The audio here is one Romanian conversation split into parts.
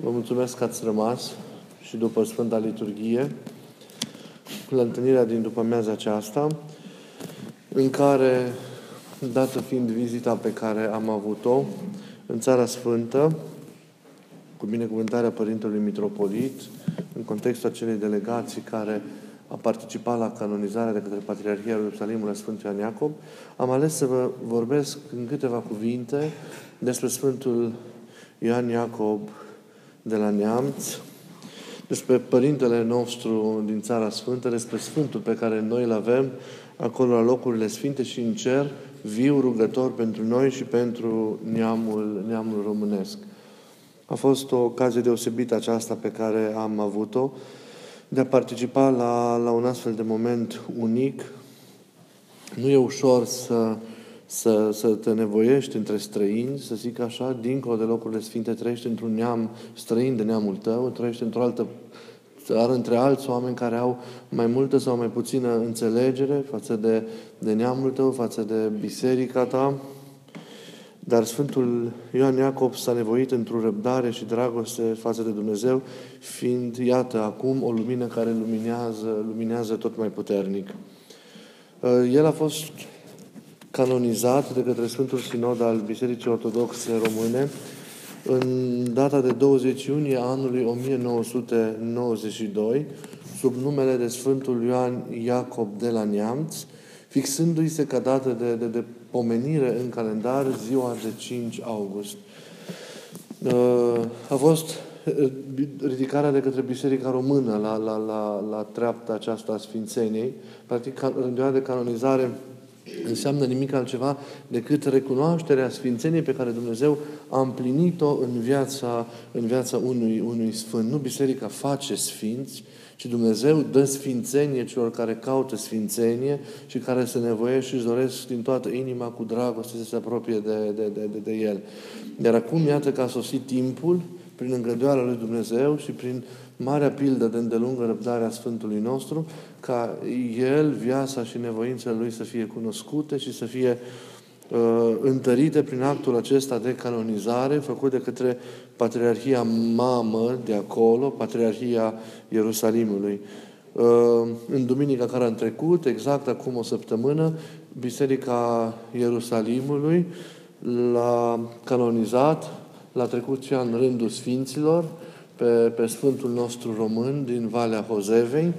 Vă mulțumesc că ați rămas și după Sfânta Liturghie la întâlnirea din după amiaza aceasta, în care, dată fiind vizita pe care am avut-o în Țara Sfântă, cu binecuvântarea Părintelui Mitropolit, în contextul acelei delegații care a participat la canonizarea de către Patriarhia Ierusalimului Sfântul Ioan Iacob, am ales să vă vorbesc în câteva cuvinte despre Sfântul Ioan Iacob de la Neamț, despre Părintele nostru din Țara Sfântă, despre Sfântul pe care noi îl avem acolo la locurile sfinte și în cer, viu rugător pentru noi și pentru neamul, neamul românesc. A fost o ocazie deosebită aceasta pe care am avut-o de a participa la, la un astfel de moment unic. Nu e ușor să să, să te nevoiești între străini, să zic așa, dincolo de locurile sfinte, trăiești într-un neam străin de neamul tău, trăiești într-o altă țară, între alți oameni care au mai multă sau mai puțină înțelegere față de, de neamul tău, față de biserica ta. Dar Sfântul Ioan Iacob s-a nevoit într-o răbdare și dragoste față de Dumnezeu, fiind, iată, acum o lumină care luminează, luminează tot mai puternic. El a fost canonizat de către Sfântul Sinod al Bisericii Ortodoxe Române în data de 20 iunie anului 1992, sub numele de Sfântul Ioan Iacob de la Neamț, fixându-i se ca dată de, de, de pomenire în calendar ziua de 5 august. Uh, a fost uh, ridicarea de către Biserica Română la, la, la, la treapta aceasta a Sfințeniei, practic rânduia de canonizare înseamnă nimic altceva decât recunoașterea Sfințeniei pe care Dumnezeu a împlinit-o în viața, în viața unui, unui Sfânt. Nu Biserica face Sfinți, ci Dumnezeu dă sfințenie celor care caută sfințenie și care se nevoie și își doresc din toată inima cu dragoste să se apropie de, de, de, de, de El. Iar acum, iată că a sosit timpul, prin îngăduiala lui Dumnezeu și prin marea pildă de îndelungă răbdare a Sfântului nostru, ca El, viața și nevoința Lui să fie cunoscute și să fie uh, întărite prin actul acesta de canonizare făcut de către Patriarhia Mamă de acolo, Patriarhia Ierusalimului. Uh, în duminica care a trecut, exact acum o săptămână, Biserica Ierusalimului l-a canonizat, l-a trecut și în rândul Sfinților, pe, pe Sfântul nostru român din Valea Hozevei,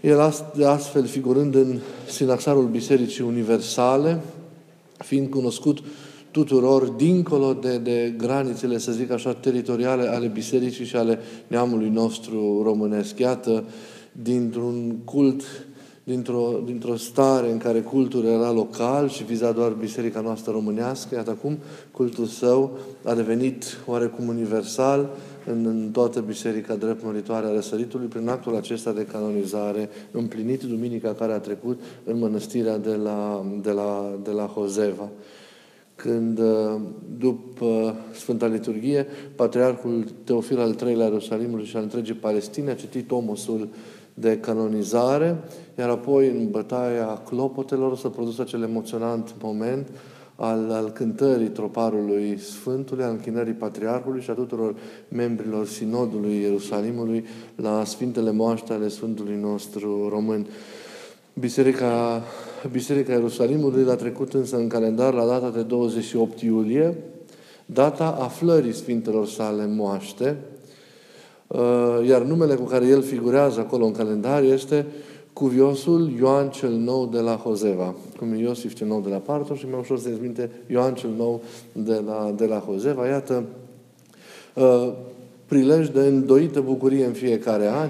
el astfel figurând în sinaxarul Bisericii Universale, fiind cunoscut tuturor dincolo de, de granițele, să zic așa, teritoriale ale bisericii și ale neamului nostru românesc. Iată, dintr-un cult, dintr-o, dintr-o stare în care cultul era local și viza doar biserica noastră românească, iată acum cultul său a devenit oarecum universal, în, în toată Biserica Drept Măritoare a Răsăritului prin actul acesta de canonizare împlinit duminica care a trecut în mănăstirea de la, de la, de la Hozeva. Când, uh, după Sfânta Liturghie, Patriarhul Teofil al III-lea Ierusalimului și al întregii Palestine a citit tomosul de canonizare, iar apoi în bătaia clopotelor s-a produs acel emoționant moment al, al cântării troparului Sfântului, al închinării Patriarhului și a tuturor membrilor Sinodului Ierusalimului la Sfintele Moaște ale Sfântului nostru român. Biserica, Biserica Ierusalimului l-a trecut însă în calendar la data de 28 iulie, data aflării Sfintelor sale moaște, uh, iar numele cu care el figurează acolo în calendar este cuviosul Ioan cel Nou de la Hozeva. Cum e Iosif cel Nou de la Partos și mai ușor să minte Ioan cel Nou de la, de la Hozeva. Iată, uh, prilej de îndoită bucurie în fiecare an,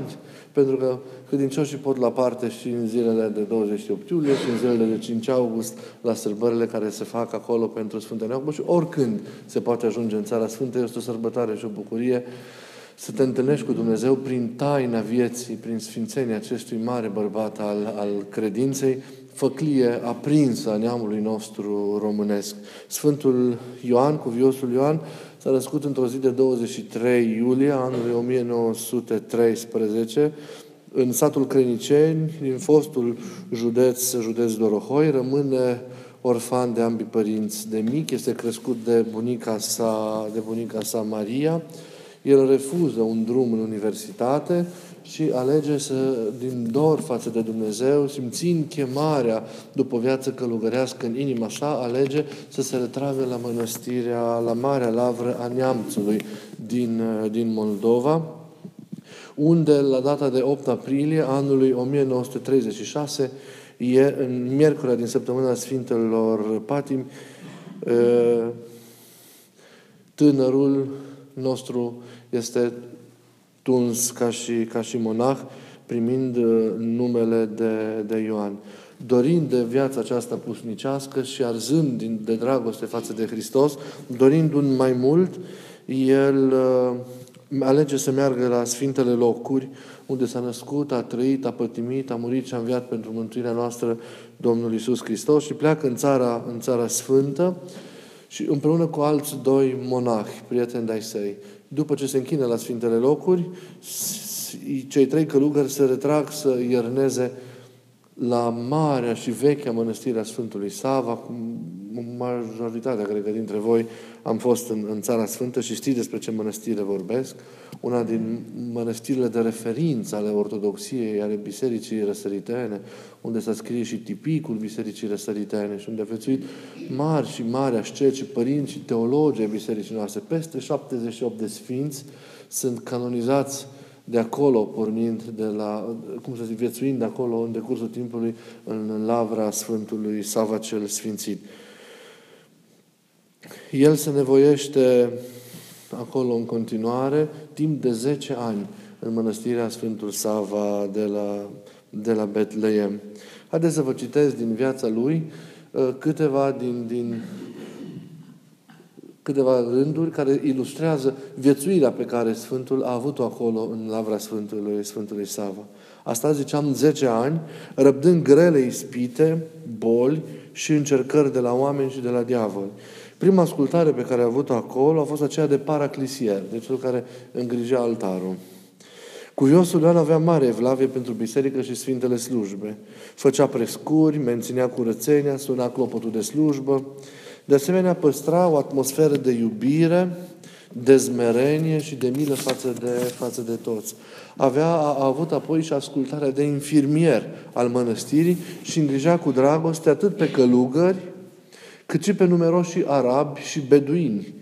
pentru că credincioșii pot la parte și în zilele de 28 iulie și în zilele de 5 august la sărbările care se fac acolo pentru Sfântele Iacob și oricând se poate ajunge în Țara Sfântă, este o sărbătoare și o bucurie să te întâlnești cu Dumnezeu prin taina vieții, prin sfințenia acestui mare bărbat al, al credinței, făclie aprinsă a neamului nostru românesc. Sfântul Ioan, cuviosul Ioan, s-a născut într-o zi de 23 iulie anului 1913 în satul Creniceni, din fostul județ, județ Dorohoi, rămâne orfan de ambii părinți de mic, este crescut de bunica sa, de bunica sa Maria, El refuză un drum în universitate și alege să, din dor față de Dumnezeu, simțind chemarea după o viață călugărească în inima sa, alege să se retragă la mănăstirea, la Marea Lavră a Neamțului din, din Moldova, unde la data de 8 aprilie anului 1936, e, în miercurea din săptămâna Sfintelor Patim, tânărul nostru este tuns ca și, ca și monah, primind numele de, de Ioan. Dorind de viața aceasta pusnicească și arzând din, de dragoste față de Hristos, dorind un mai mult, el uh, alege să meargă la Sfintele locuri, unde s-a născut, a trăit, a pătimit, a murit și a înviat pentru mântuirea noastră Domnul Isus Hristos și pleacă în țara, în țara Sfântă și împreună cu alți doi monahi, prieteni de-ai săi. După ce se închină la Sfintele locuri, cei trei călugări se retrag să ierneze la marea și vechea mănăstire a Sfântului Sava, cu majoritatea, cred că, dintre voi am fost în, în Țara Sfântă și știți despre ce mănăstire vorbesc. Una din mănăstirile de referință ale Ortodoxiei, ale Bisericii Răsăritene, unde s-a scris și tipicul Bisericii Răsăritene și unde a viețuit mari și mari asceci, părinți și teologi ai Bisericii noastre. Peste 78 de sfinți sunt canonizați de acolo, pornind de la, cum să zic, viețuind de acolo în decursul timpului în lavra Sfântului Sava cel Sfințit. El se nevoiește acolo în continuare, timp de 10 ani, în mănăstirea Sfântul Sava de la, de la Betleem. Haideți să vă citesc din viața lui uh, câteva din, din câteva rânduri care ilustrează viețuirea pe care Sfântul a avut-o acolo în lavra Sfântului, Sfântului Sava. Asta ziceam 10 ani, răbdând grele ispite, boli și încercări de la oameni și de la diavol. Prima ascultare pe care a avut-o acolo a fost aceea de paraclisier, de cel care îngrigea altarul. Cuviosul Ioan avea mare evlavie pentru biserică și sfintele slujbe. Făcea prescuri, menținea curățenia, suna clopotul de slujbă. De asemenea, păstra o atmosferă de iubire, de zmerenie și de milă față de, față de toți. Avea, a, a avut apoi și ascultarea de infirmier al mănăstirii și îngrija cu dragoste atât pe călugări, cât și pe numeroși arabi și beduini,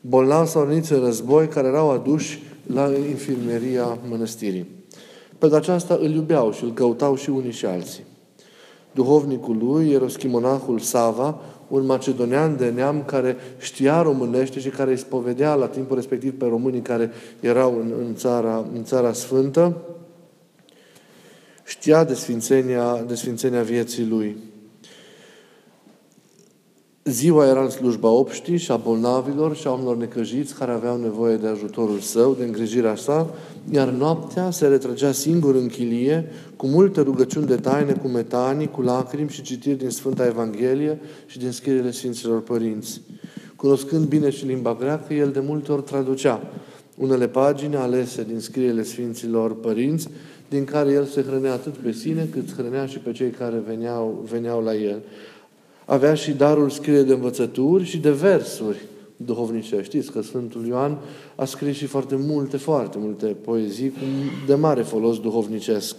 bolnavi sau răniți în război, care erau aduși la infirmeria mănăstirii. Pe de aceasta îl iubeau și îl căutau și unii și alții. Duhovnicul lui, eroschimonahul Sava, un macedonian de neam care știa românește și care îi spovedea la timpul respectiv pe românii care erau în, în, țara, în țara Sfântă, știa de sfințenia, de sfințenia vieții lui. Ziua era în slujba obștii și a bolnavilor și a oamenilor necăjiți care aveau nevoie de ajutorul său, de îngrijirea sa, iar noaptea se retrăgea singur în chilie, cu multe rugăciuni de taine, cu metanii, cu lacrimi și citiri din Sfânta Evanghelie și din scrierile Sfinților Părinți. Cunoscând bine și limba greacă, el de multe ori traducea unele pagini alese din scrierile Sfinților Părinți, din care el se hrănea atât pe sine, cât hrănea și pe cei care veneau, veneau la el avea și darul scrie de învățături și de versuri duhovnicești. Știți că Sfântul Ioan a scris și foarte multe, foarte multe poezii de mare folos duhovnicesc.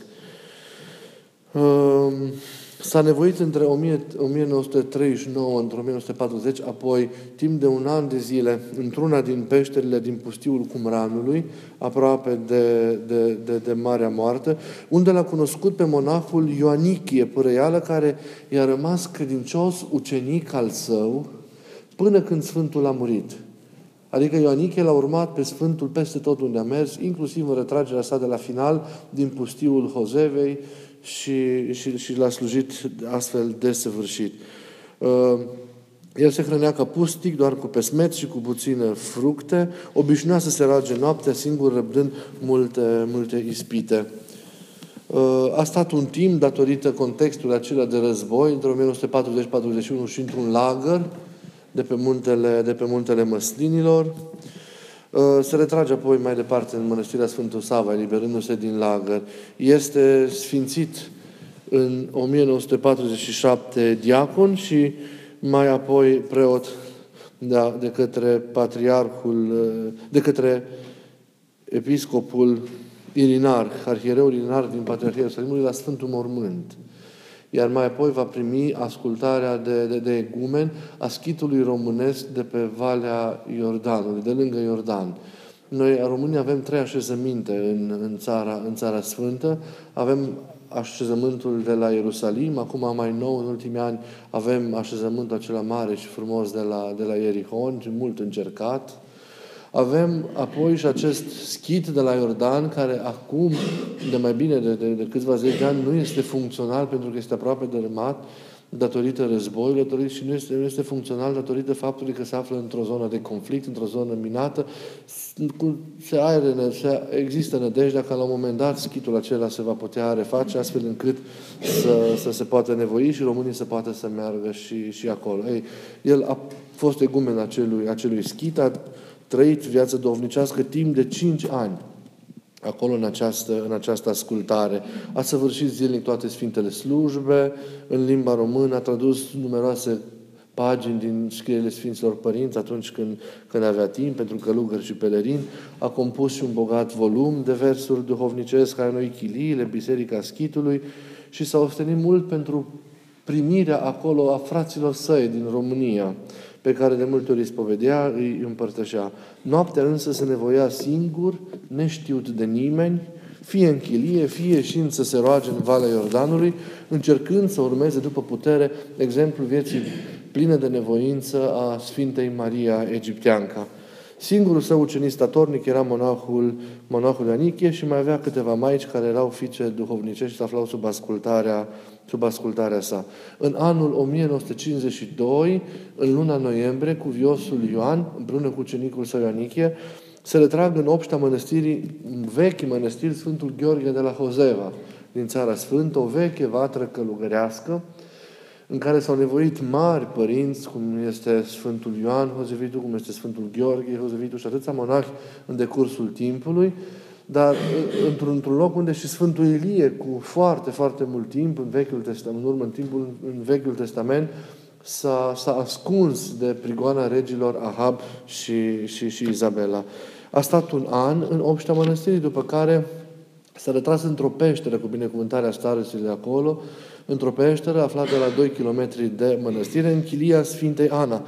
Ehm, S-a nevoit între 1939 între 1940, apoi timp de un an de zile, într-una din peșterile din pustiul Cumranului, aproape de, de, de, de Marea Moartă, unde l-a cunoscut pe monahul Ioanichie Părăială, care i-a rămas credincios ucenic al său până când Sfântul a murit. Adică Ioanichie l-a urmat pe Sfântul peste tot unde a mers, inclusiv în retragerea sa de la final din pustiul Hozevei, și, și, și l-a slujit astfel desăvârșit. Uh, el se hrănea ca pustic, doar cu pesmet și cu puține fructe, obișnuia să se rage noaptea singur, răbdând multe, multe ispite. Uh, a stat un timp, datorită contextului acela de război, între 1940-41 și într-un lagăr de pe muntele, de pe muntele Măslinilor. Uh, se retrage apoi mai departe în Mănăstirea Sfântul Sava, eliberându-se din lagăr. Este sfințit în 1947 diacon și mai apoi preot da, de către patriarhul, uh, de către episcopul Irinar, arhiereu Irinar din Patriarhia Ierusalimului la Sfântul Mormânt. Iar mai apoi va primi ascultarea de, de, de egumen a schitului românesc de pe Valea Iordanului, de lângă Iordan. Noi, în România, avem trei așezăminte în, în, țara, în țara Sfântă. Avem așezământul de la Ierusalim, acum mai nou, în ultimii ani, avem așezământul acela mare și frumos de la, de la Ierihon, mult încercat, avem apoi și acest schit de la Iordan, care acum, de mai bine de, de, de câțiva zeci de ani, nu este funcțional pentru că este aproape dărâmat datorită războiului, datorită, și nu este, nu este funcțional datorită faptului că se află într-o zonă de conflict, într-o zonă minată. Se, are, se există nădejdea că la un moment dat schitul acela se va putea reface astfel încât să, să se poată nevoi și românii să poată să meargă și, și acolo. Ei, el a fost egumen acelui, acelui schit, a trăit viața dovnicească timp de cinci ani acolo în această, în această ascultare. A săvârșit zilnic toate Sfintele Slujbe, în limba română, a tradus numeroase pagini din scrierile Sfinților Părinți atunci când, când avea timp pentru călugări și pelerini, a compus și un bogat volum de versuri duhovnicesc care noi chiliile, Biserica Schitului și s-a ostenit mult pentru primirea acolo a fraților săi din România pe care de multe ori îi spovedea, îi împărtășea. Noaptea însă se nevoia singur, neștiut de nimeni, fie în chilie, fie și în să se roage în Valea Iordanului, încercând să urmeze după putere exemplul vieții pline de nevoință a Sfintei Maria Egipteanca. Singurul său ucenic statornic era monahul, monahul Anichie și mai avea câteva maici care erau fiice duhovnicești și se aflau sub ascultarea, sub ascultarea sa. În anul 1952, în luna noiembrie, cu viosul Ioan, împreună cu ucenicul său Anichie, se retrag în obșta mănăstirii, vechi mănăstiri Sfântul Gheorghe de la Hozeva, din Țara Sfântă, o veche vatră călugărească, în care s-au nevoit mari părinți, cum este Sfântul Ioan Hozevitu, cum este Sfântul Gheorghe Hozevitu și atâția monahi în decursul timpului, dar într-un, într loc unde și Sfântul Ilie, cu foarte, foarte mult timp, în Vechiul Testament, în urmă, în timpul în Vechiul Testament, s-a, s-a ascuns de prigoana regilor Ahab și, și, și Izabela. A stat un an în obștea mănăstirii, după care s-a retras într-o peșteră cu binecuvântarea starostului de acolo, într-o peșteră aflată la 2 km de mănăstire, în chilia Sfintei Ana,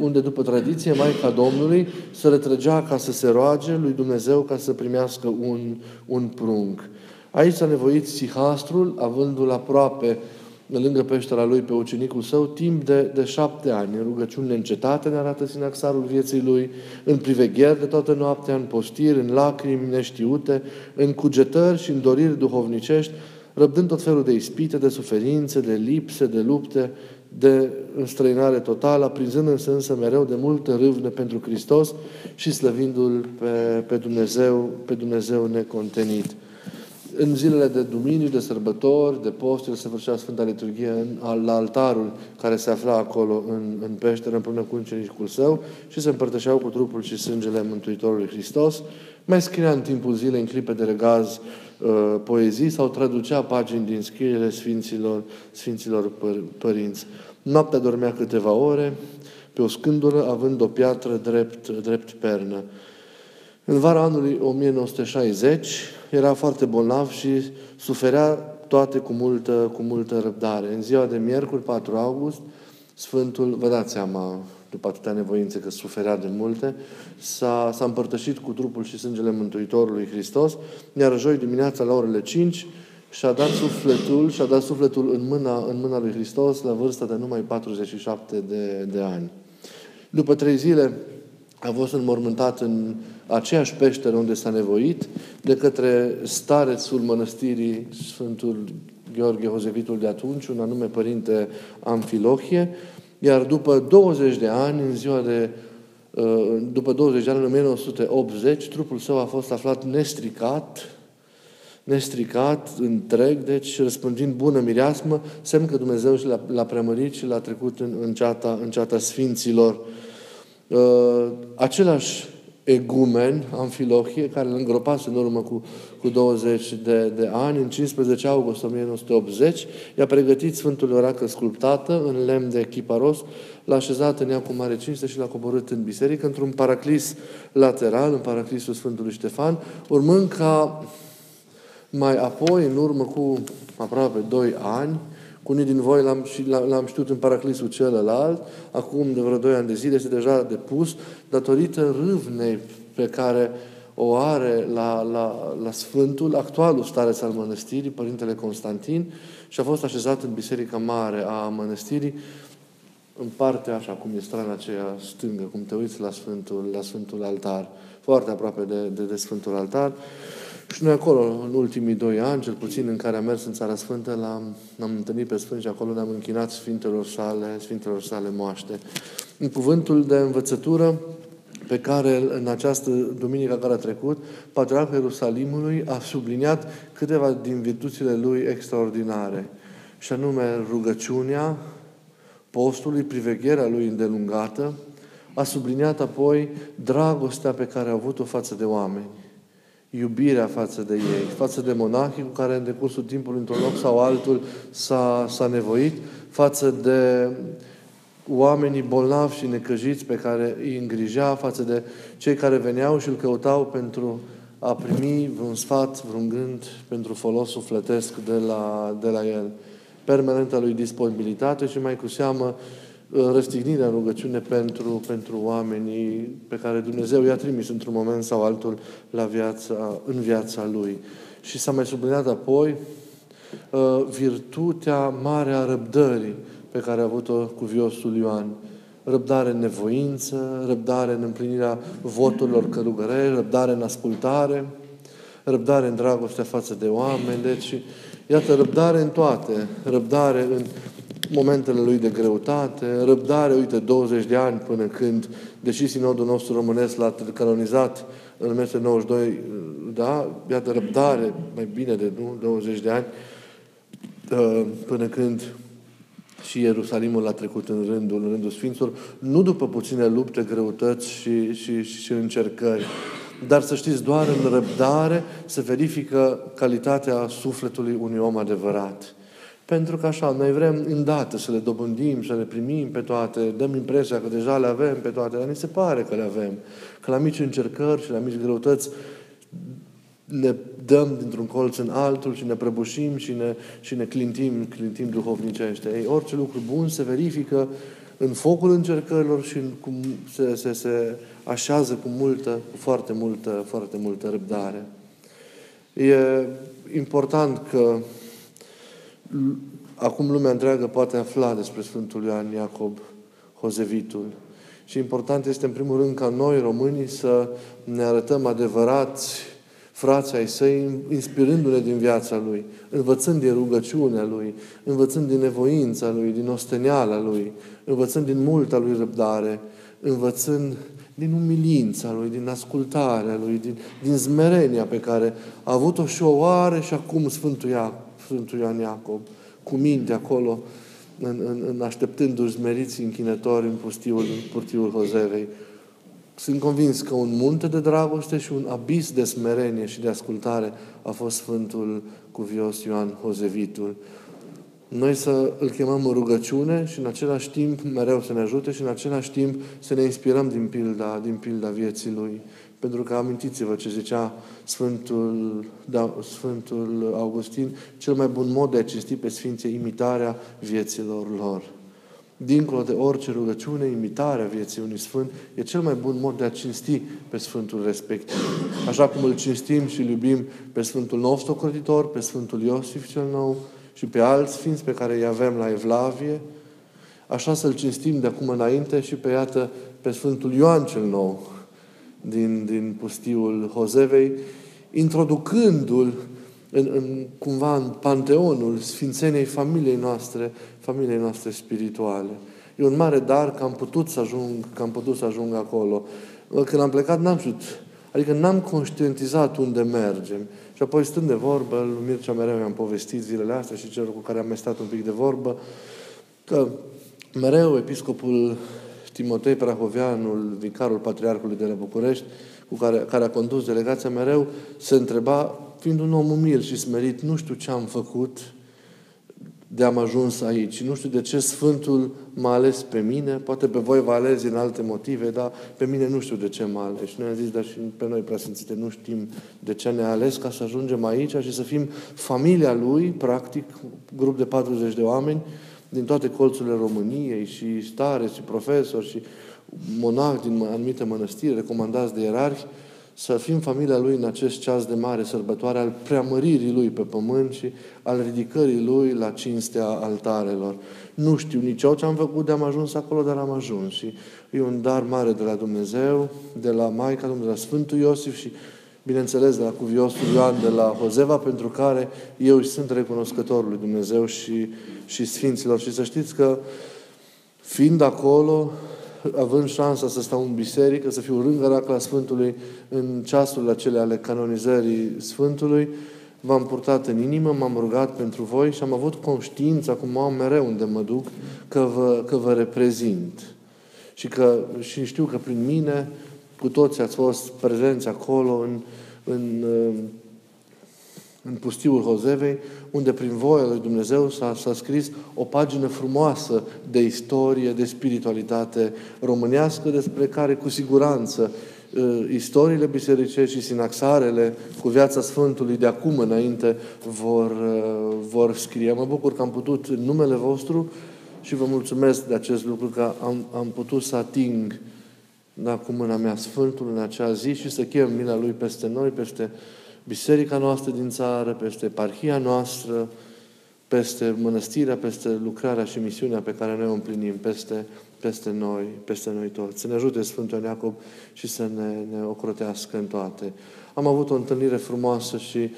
unde, după tradiție, Maica Domnului se retrăgea ca să se roage lui Dumnezeu ca să primească un, un prunc. Aici s-a nevoit Sihastrul, avându-l aproape lângă peștera lui pe ucenicul său, timp de, de șapte ani, în rugăciuni neîncetate, ne arată sinaxarul vieții lui, în privegheri de toată noaptea, în postiri, în lacrimi neștiute, în cugetări și în doriri duhovnicești, răbdând tot felul de ispite, de suferințe, de lipse, de lupte, de înstrăinare totală, aprinzând însă, însă mereu de multă râvnă pentru Hristos și slăvindu-L pe, pe, Dumnezeu, pe Dumnezeu necontenit. În zilele de duminiu, de sărbători, de posturi, se făcea Sfânta Liturghie în, la altarul care se afla acolo în, în peșteră împreună cu ucenicul său și se împărtășeau cu trupul și sângele Mântuitorului Hristos. Mai scria în timpul zilei, în clipe de regaz, uh, poezii sau traducea pagini din scrierile Sfinților, Sfinților păr- Părinți. Noaptea dormea câteva ore pe o scândură, având o piatră drept, drept pernă. În vara anului 1960 era foarte bolnav și suferea toate cu multă, cu multă răbdare. În ziua de miercuri, 4 august, Sfântul, vă dați seama, după atâtea nevoințe că suferea de multe, s-a, s-a împărtășit cu trupul și sângele Mântuitorului Hristos, iar joi dimineața la orele 5 și-a dat sufletul, și-a dat sufletul în mâna, în mâna lui Hristos la vârsta de numai 47 de, de ani. După trei zile a fost înmormântat în aceeași peșteră unde s-a nevoit de către starețul mănăstirii Sfântul Gheorghe Hozevitul de atunci, un anume părinte Amfilohie, iar după 20 de ani, în ziua de uh, după 20 de ani, în 1980, trupul său a fost aflat nestricat, nestricat, întreg, deci răspândind bună mireasmă, semn că Dumnezeu și l-a, l-a preamărit și l-a trecut în, în, ceata, în ceata Sfinților. Uh, același egumen, Amfilohie, care îl îngropase în urmă cu, cu 20 de, de ani, în 15 august 1980, i-a pregătit Sfântul Oracă sculptată în lemn de chiparos, l-a așezat în ea cu mare cinste și l-a coborât în biserică, într-un paraclis lateral, în paraclisul Sfântului Ștefan, urmând ca mai apoi, în urmă cu aproape 2 ani, cu unii din voi l-am, și l-am știut în paraclisul celălalt, acum de vreo 2 ani de zile este deja depus, datorită râvnei pe care o are la, la, la Sfântul, actualul stareț al mănăstirii, Părintele Constantin, și a fost așezat în Biserica Mare a mănăstirii, în partea, așa cum e strana aceea stângă, cum te uiți la Sfântul, la Sfântul Altar, foarte aproape de, de, de Sfântul Altar. Și noi acolo, în ultimii doi ani, cel puțin în care am mers în Țara Sfântă, l-am, l-am întâlnit pe Sfânt și acolo ne-am închinat Sfintelor sale, Sfintelor sale moaște. În cuvântul de învățătură pe care în această duminică care a trecut, Patriarhul Ierusalimului a subliniat câteva din virtuțile lui extraordinare, și anume rugăciunea, postului, privegherea lui îndelungată, a subliniat apoi dragostea pe care a avut-o față de oameni iubirea față de ei, față de monahii cu care în decursul timpului, într-un loc sau altul, s-a, s-a nevoit, față de oamenii bolnavi și necăjiți pe care îi îngrija, față de cei care veneau și îl căutau pentru a primi vreun sfat, vreun gând pentru folos sufletesc de la, de la el. Permanenta lui disponibilitate și mai cu seamă răstignirea în rugăciune pentru, pentru oamenii pe care Dumnezeu i-a trimis într-un moment sau altul la viața, în viața Lui. Și s-a mai subliniat apoi uh, virtutea mare a răbdării pe care a avut-o cu viosul Ioan. Răbdare în nevoință, răbdare în împlinirea voturilor călugărei, răbdare în ascultare, răbdare în dragostea față de oameni. Deci, iată, răbdare în toate. Răbdare în momentele lui de greutate, răbdare, uite, 20 de ani până când, deși sinodul nostru românesc l-a canonizat în 1992, da, iată, răbdare, mai bine de nu, 20 de ani, uh, până când și Ierusalimul a trecut în rândul, în rândul Sfinților, nu după puține lupte, greutăți și, și, și încercări, dar să știți, doar în răbdare se verifică calitatea sufletului unui om adevărat. Pentru că așa, noi vrem îndată să le dobândim, să le primim pe toate, dăm impresia că deja le avem pe toate, dar ni se pare că le avem. Că la mici încercări și la mici greutăți ne dăm dintr-un colț în altul și ne prăbușim și ne, și ne clintim, clintim duhovnicește. Ei, orice lucru bun se verifică în focul încercărilor și în cum se, se, se așează cu multă, cu foarte multă, foarte multă răbdare. E important că acum lumea întreagă poate afla despre Sfântul Ioan Iacob Hozevitul. Și important este, în primul rând, ca noi, românii, să ne arătăm adevărați frații ai săi, inspirându-ne din viața lui, învățând din rugăciunea lui, învățând din nevoința lui, din osteneala lui, învățând din multa lui răbdare, învățând din umilința lui, din ascultarea lui, din, din zmerenia pe care a avut-o și o oare și acum Sfântul Iacob Sfântul Ioan Iacob, cu minte acolo, în, în, în așteptându-și meriți închinători în pustiul, în pustiul Hozevei. Sunt convins că un munte de dragoste și un abis de smerenie și de ascultare a fost Sfântul Cuvios Ioan Hozevitul. Noi să îl chemăm în rugăciune și în același timp mereu să ne ajute și în același timp să ne inspirăm din pilda, din pilda vieții lui. Pentru că amintiți-vă ce zicea Sfântul, da, Sfântul Augustin, cel mai bun mod de a cinsti pe Sfinții imitarea vieților lor. Dincolo de orice rugăciune, imitarea vieții unui Sfânt e cel mai bun mod de a cinsti pe Sfântul respectiv. Așa cum îl cinstim și îl iubim pe Sfântul nostru crotitor, pe Sfântul Iosif cel Nou și pe alți Sfinți pe care îi avem la Evlavie, așa să-L cinstim de acum înainte și pe, iată, pe Sfântul Ioan cel Nou, din, din pustiul Hozevei, introducându-l în, în, cumva în panteonul sfințenei familiei noastre, familiei noastre spirituale. E un mare dar că am putut să ajung, că am putut să ajung acolo. Când am plecat, n-am știut, adică n-am conștientizat unde mergem. Și apoi stând de vorbă, lui Mircea mereu mi-am povestit zilele astea și celor cu care am mai stat un pic de vorbă, că mereu episcopul Timotei Prahoveanul, vicarul Patriarhului de la București, cu care, care a condus delegația, mereu se întreba, fiind un om umil și smerit, nu știu ce am făcut de am ajuns aici. Nu știu de ce Sfântul m-a ales pe mine, poate pe voi vă ales din alte motive, dar pe mine nu știu de ce m-a ales. Și noi am zis, dar și pe noi, preasfințite, nu știm de ce ne-a ales ca să ajungem aici și să fim familia Lui, practic, grup de 40 de oameni, din toate colțurile României și stare și profesori și monahți din anumite mănăstiri, recomandați de ierarhi, să fim familia Lui în acest ceas de mare sărbătoare al preamăririi Lui pe pământ și al ridicării Lui la cinstea altarelor. Nu știu nici eu ce am făcut de am ajuns acolo, dar am ajuns. Și e un dar mare de la Dumnezeu, de la Maica Domnului, de la Sfântul Iosif și bineînțeles, de la cuviosul Ioan, de la Hozeva, pentru care eu sunt recunoscător lui Dumnezeu și, și Sfinților. Și să știți că, fiind acolo, având șansa să stau în biserică, să fiu lângă racla Sfântului în ceasurile acele ale canonizării Sfântului, v-am purtat în inimă, m-am rugat pentru voi și am avut conștiința, cum am mereu unde mă duc, că vă, că vă reprezint. Și, că, și știu că prin mine, cu toți ați fost prezenți acolo în, în în pustiul Hozevei, unde prin voia lui Dumnezeu s-a, s-a scris o pagină frumoasă de istorie, de spiritualitate românească, despre care cu siguranță uh, istoriile bisericești și sinaxarele cu viața Sfântului de acum înainte vor, uh, vor scrie. Mă bucur că am putut în numele vostru și vă mulțumesc de acest lucru că am, am putut să ating da, cu mâna mea Sfântul în acea zi și să chem mila Lui peste noi, peste biserica noastră din țară, peste eparhia noastră, peste mănăstirea, peste lucrarea și misiunea pe care noi o împlinim, peste, peste noi, peste noi toți. Să ne ajute Sfântul Iacob și să ne, ne ocrotească în toate. Am avut o întâlnire frumoasă și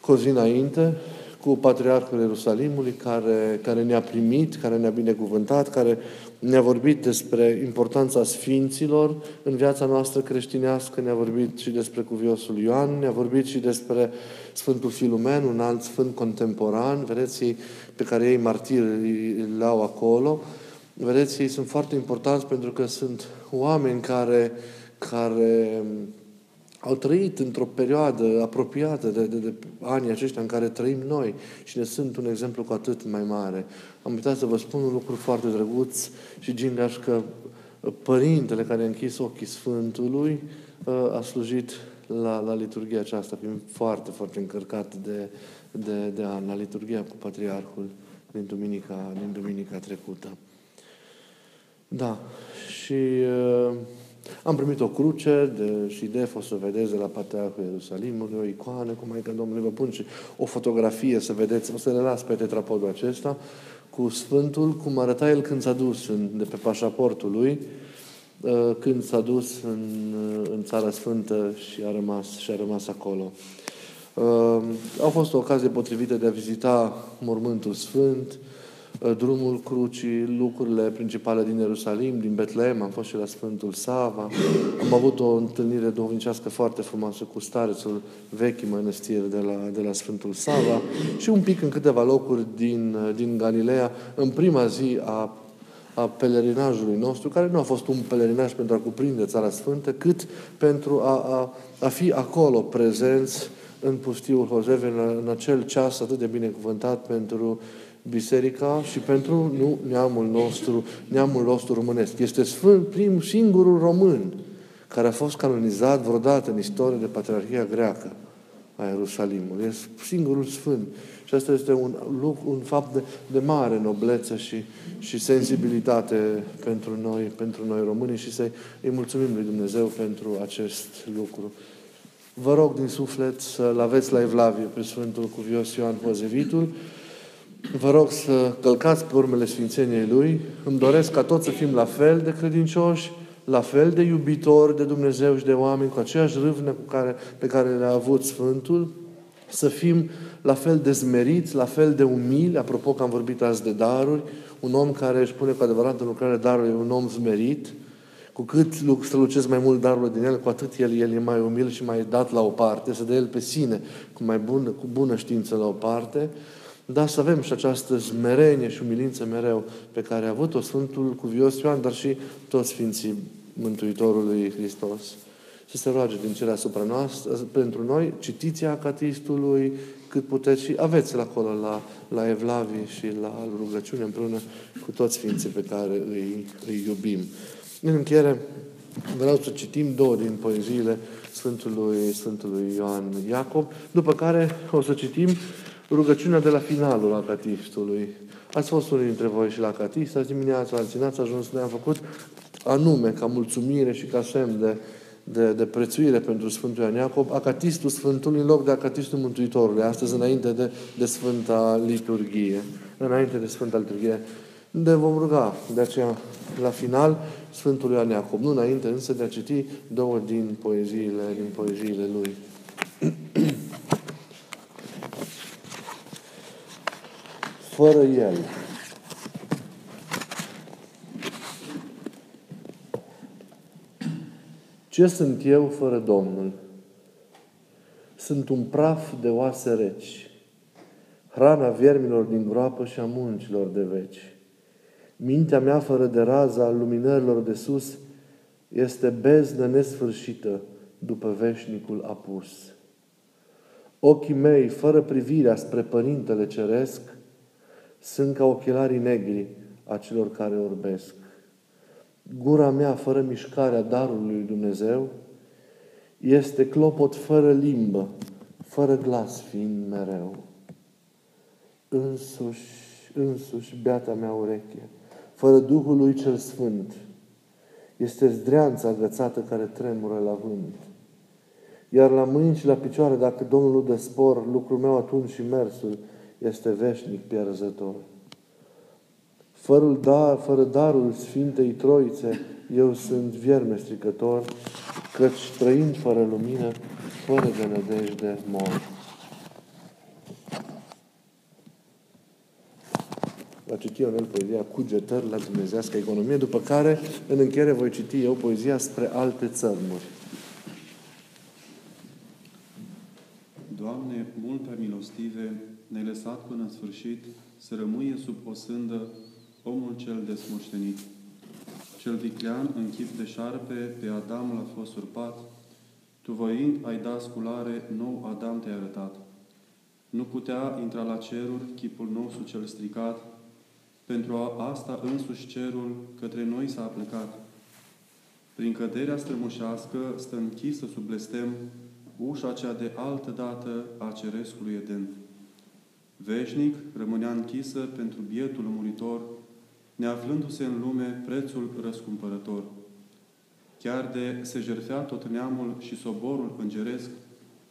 cu o zi înainte, cu Patriarhul Ierusalimului, care, care ne-a primit, care ne-a binecuvântat, care ne-a vorbit despre importanța Sfinților în viața noastră creștinească, ne-a vorbit și despre cuviosul Ioan, ne-a vorbit și despre Sfântul Filumen, un alt sfânt contemporan, vedeți ei, pe care ei martiri îl au acolo. Vedeți, ei sunt foarte importanți pentru că sunt oameni care, care au trăit într-o perioadă apropiată de, de, de anii aceștia în care trăim noi și ne sunt un exemplu cu atât mai mare. Am uitat să vă spun un lucru foarte drăguț și gingaș că părintele care a închis ochii Sfântului ă, a slujit la, la liturgia aceasta, fiind foarte, foarte încărcat de, de, de an, la liturgia cu Patriarhul din duminica, din duminica trecută. Da, și uh, am primit o cruce de, și de o să vedeți de la Patriarhul Ierusalimului, o icoană cu Maica Domnului, vă pun și o fotografie să vedeți, o să le las pe tetrapodul acesta, cu Sfântul, cum arăta el când s-a dus în, de pe pașaportul lui, uh, când s-a dus în, uh, în Țara Sfântă și a rămas, și a rămas acolo. Uh, a fost o ocazie potrivită de a vizita Mormântul Sfânt, Uh, drumul crucii, lucrurile principale din Ierusalim, din Betlehem, am fost și la Sfântul Sava, am avut o întâlnire duhovnicească foarte frumoasă cu starețul vechi mănăstiri de la, de la Sfântul Sava și un pic în câteva locuri din, uh, din Galileea, în prima zi a a pelerinajului nostru, care nu a fost un pelerinaj pentru a cuprinde Țara Sfântă, cât pentru a, a, a fi acolo prezenți în pustiul Hozeve, în, în acel ceas atât de binecuvântat pentru biserica și pentru nu, neamul nostru, neamul nostru românesc. Este sfânt, prim, singurul român care a fost canonizat vreodată în istorie de Patriarhia Greacă a Ierusalimului. Este singurul sfânt. Și asta este un, lucru, un fapt de, de mare noblețe și, și sensibilitate pentru noi, pentru noi români și să îi mulțumim lui Dumnezeu pentru acest lucru. Vă rog din suflet să-L aveți la Evlavie pe Sfântul Cuvios Ioan Hozevitul, Vă rog să călcați pe urmele Sfințeniei Lui. Îmi doresc ca toți să fim la fel de credincioși, la fel de iubitori de Dumnezeu și de oameni, cu aceeași râvnă cu care, pe care le-a avut Sfântul, să fim la fel de zmeriți, la fel de umili, apropo că am vorbit azi de daruri, un om care își pune cu adevărat în lucrare darul e un om zmerit, cu cât strălucesc mai mult darurile din el, cu atât el, el e mai umil și mai dat la o parte, să dă el pe sine cu mai bună, cu bună știință la o parte, dar să avem și această smerenie și umilință mereu pe care a avut-o Sfântul Cuvios Ioan, dar și toți Sfinții Mântuitorului Hristos. să se roage din cele asupra noastră, pentru noi, citiți acatistului cât puteți și aveți la acolo la, la Evlavie și la rugăciune împreună cu toți Sfinții pe care îi, îi iubim. În încheiere, vreau să citim două din poeziile Sfântului, Sfântului Ioan Iacob, după care o să citim rugăciunea de la finalul acatistului. Ați fost unii dintre voi și la acatist, azi dimineața, alții n-ați ajuns, noi am făcut anume ca mulțumire și ca semn de, de, de prețuire pentru Sfântul Ioan Iacob, acatistul Sfântului în loc de acatistul Mântuitorului, astăzi înainte de, de Sfânta Liturghie, înainte de Sfânta Liturghie, de vom ruga de aceea la final Sfântul Ioan Iacob, nu înainte însă de a citi două din poeziile, din poeziile lui. Fără El. Ce sunt eu fără Domnul? Sunt un praf de oase reci, hrana viermilor din groapă și a muncilor de veci. Mintea mea fără de raza al luminărilor de sus este beznă nesfârșită după veșnicul apus. Ochii mei, fără privirea spre Părintele Ceresc, sunt ca ochelarii negri a celor care orbesc. Gura mea, fără mișcarea darului lui Dumnezeu, este clopot fără limbă, fără glas fiind mereu. Însuși, însuși, beata mea ureche, fără Duhul lui cel Sfânt, este zdreanța agățată care tremură la vânt. Iar la mâini și la picioare, dacă Domnul nu dă spor, lucrul meu atunci și mersul este veșnic pierzător. Fără, dar, fără darul Sfintei Troițe, eu sunt vierme stricător, căci trăind fără lumină, fără de nădejde mor. Va citi Ionel poezia Cugetări la Dumnezească Economie, după care, în încheiere, voi citi eu poezia spre alte țărmuri. Doamne, mult pe milostive, ne lăsat până în sfârșit să rămâie sub o sândă omul cel desmoștenit. Cel viclean, în chip de șarpe, pe Adam l-a fost surpat, tu voind ai da sculare, nou Adam te-ai arătat. Nu putea intra la ceruri chipul nostru cel stricat, pentru a asta însuși cerul către noi s-a plecat. Prin căderea strămoșească stă închisă sub blestem ușa cea de altă dată a cerescului Eden. Veșnic rămânea închisă pentru bietul muritor, neaflându-se în lume prețul răscumpărător. Chiar de se jertfea tot neamul și soborul îngeresc,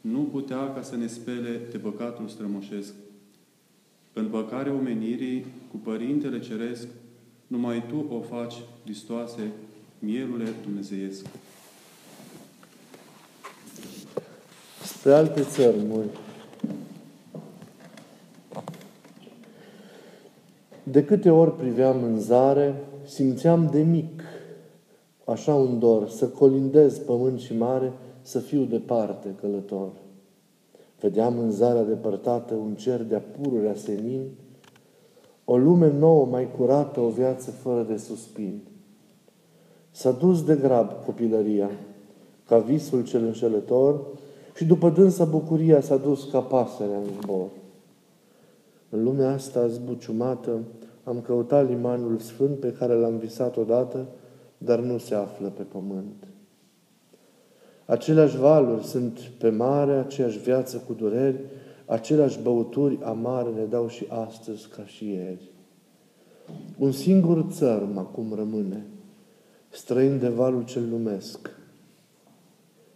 nu putea ca să ne spele de păcatul strămoșesc. În păcarea omenirii, cu Părintele Ceresc, numai Tu o faci, Hristoase, mielule dumnezeiesc. Spre alte țărmuri, De câte ori priveam în zare, simțeam de mic, așa un dor, să colindez pământ și mare, să fiu departe călător. Vedeam în zarea depărtată un cer de-a pururea senin, o lume nouă, mai curată, o viață fără de suspin. S-a dus de grab copilăria, ca visul cel înșelător, și după dânsa bucuria s-a dus ca pasărea în zbor. În lumea asta zbuciumată am căutat limanul sfânt pe care l-am visat odată, dar nu se află pe pământ. Aceleași valuri sunt pe mare, aceeași viață cu dureri, aceleași băuturi amare ne dau și astăzi ca și ieri. Un singur țărm acum rămâne, străin de valul cel lumesc.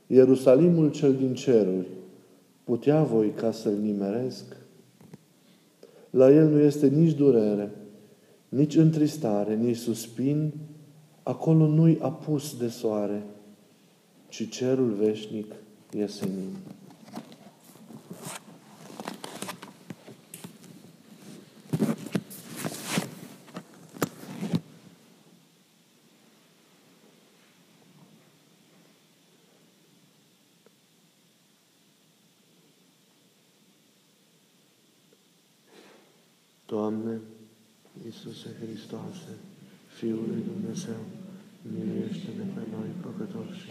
Ierusalimul cel din ceruri, putea voi ca să-l nimeresc? La el nu este nici durere, nici întristare, nici suspin, acolo nu-i apus de soare, ci cerul veșnic e senin. Doamne, Iisuse Hristoase, Fiul lui Dumnezeu, miluiește-ne pe noi păcătoși,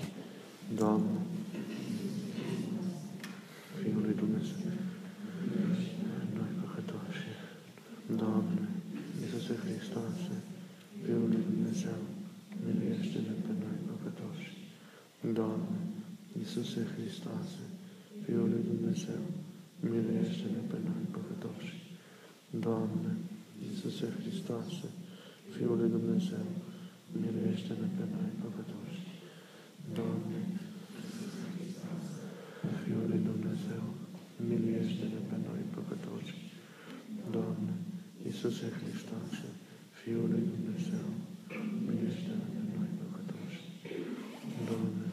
Doamne, Fiul lui Dumnezeu, noi păcătoși, Doamne, Iisuse Hristoase, Fiul lui Dumnezeu, miluiește-ne pe noi păcătoși. Doamne, Iisuse Hristoase, Fiul lui Dumnezeu, miluiește-ne pe noi păcătoși. Doamne, Iisuse Hristoase, Fiul lui Dumnezeu, miluiește-ne pe noi păcătoși. Doamne, Fiul lui Dumnezeu, miluiește-ne pe noi păcătoși. Doamne, Iisuse Hristoase, Fiul lui Dumnezeu, miluiește-ne pe noi păcătoși. Doamne,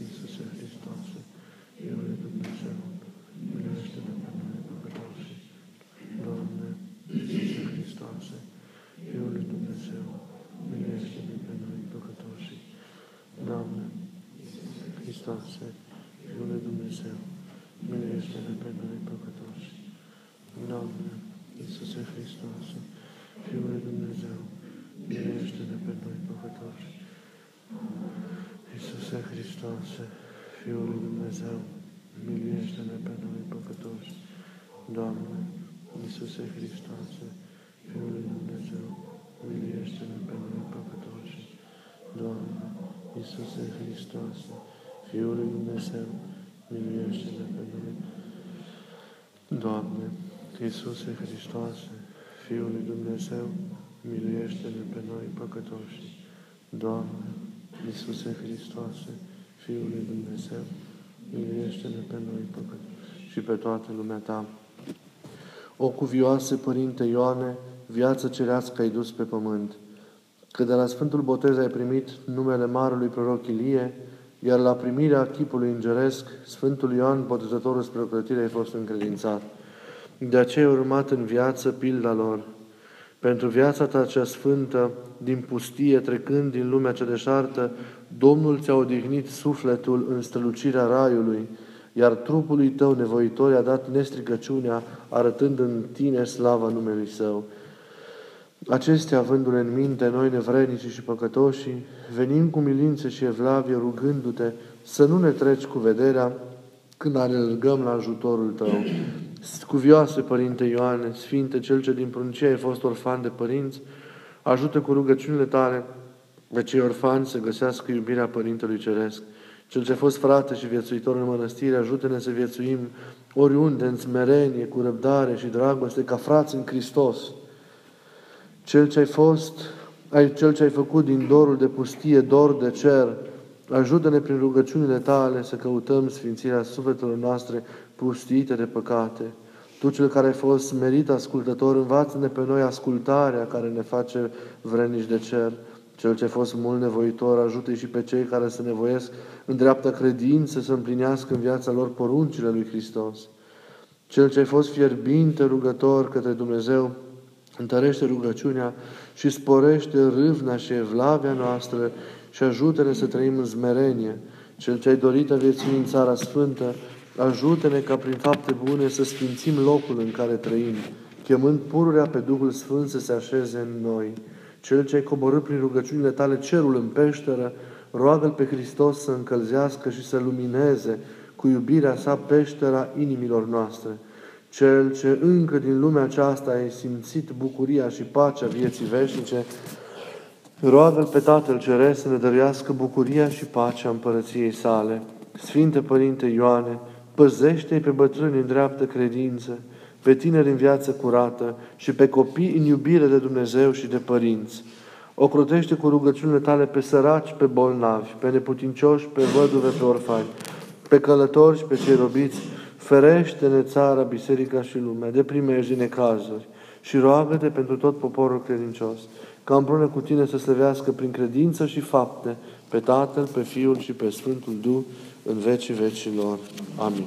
Iisuse Hristoase, Fiul lui Dumnezeu, miluiește-ne pe noi păcătoși. Doamne, Iisuse Hristoase, Fiul lui Dumnezeu, miluiește-ne pe noi păcătoși. Doamne, Hristoase, Fiul lui Dumnezeu, miluiește-ne pe noi păcătoși. Doamne, Iisuse Hristoase, Fiul lui Dumnezeu, miluiește-ne pe noi păcătoși. Iisuse Hristoase, Fiul lui Dumnezeu, miluiește-ne pe noi păcătoși. Doamne, Iisuse Hristoase, Fiul lui Dumnezeu, miluiește-ne pe noi păcătoși. Doamne, Iisuse Hristoase, Fiul lui Dumnezeu, miluiește-ne pe noi. Doamne, Iisuse Hristoase, Fiul lui Dumnezeu, miluiește-ne pe noi păcătoși. Doamne, Iisuse Hristoase, Fiul lui Dumnezeu, miluiește-ne pe noi păcătoși și pe toată lumea Ta. O cuvioase, Părinte Ioane, viață cerească ai dus pe pământ, că de la Sfântul Botez ai primit numele Marului Proroc Ilie, iar la primirea chipului îngeresc, Sfântul Ioan, botezătorul spre ocrătire, ai fost încredințat. De aceea ai urmat în viață pilda lor. Pentru viața ta cea sfântă, din pustie, trecând din lumea cea deșartă, Domnul ți-a odihnit sufletul în strălucirea Raiului, iar trupului tău nevoitor i-a dat nestricăciunea, arătând în tine slava numelui Său. Acestea, avându-le în minte, noi nevrednici și păcătoși, venim cu milință și evlavie, rugându-te să nu ne treci cu vederea când alergăm la ajutorul Tău. Scuvioase, Părinte Ioane, Sfinte, Cel ce din pruncie ai fost orfan de părinți, ajută cu rugăciunile Tale pe cei orfani să găsească iubirea Părintelui Ceresc. Cel ce a fost frate și viețuitor în mănăstire, ajută-ne să viețuim oriunde, în smerenie, cu răbdare și dragoste, ca frați în Hristos. Cel ce ai fost, ai, cel ce ai făcut din dorul de pustie, dor de cer, ajută-ne prin rugăciunile tale să căutăm sfințirea sufletelor noastre pustiite de păcate. Tu, cel care ai fost merit ascultător, învață-ne pe noi ascultarea care ne face vrenici de cer. Cel ce a fost mult nevoitor, ajută și pe cei care se nevoiesc în dreaptă credință să împlinească în viața lor poruncile lui Hristos. Cel ce ai fost fierbinte rugător către Dumnezeu, întărește rugăciunea și sporește râvna și evlavia noastră și ajută-ne să trăim în zmerenie. Cel ce ai dorit a vieții în Țara Sfântă, ajută-ne ca prin fapte bune să sfințim locul în care trăim, chemând pururea pe Duhul Sfânt să se așeze în noi. Cel ce ai coborât prin rugăciunile tale cerul în peșteră, roagă-L pe Hristos să încălzească și să lumineze cu iubirea sa peștera inimilor noastre. Cel ce încă din lumea aceasta ai simțit bucuria și pacea vieții veșnice, roagă-L pe Tatăl Ceresc să ne dăruiască bucuria și pacea împărăției sale. Sfinte Părinte Ioane, păzește-i pe bătrâni în dreaptă credință, pe tineri în viață curată și pe copii în iubire de Dumnezeu și de părinți. Ocrotește cu rugăciunile tale pe săraci, pe bolnavi, pe neputincioși, pe văduve, pe orfani, pe călători și pe cei robiți, ferește-ne țara, biserica și lumea de primejdi necazuri și roagă-te pentru tot poporul credincios, ca împreună cu tine să slăvească prin credință și fapte pe Tatăl, pe Fiul și pe Sfântul Duh în vecii vecilor. Amin.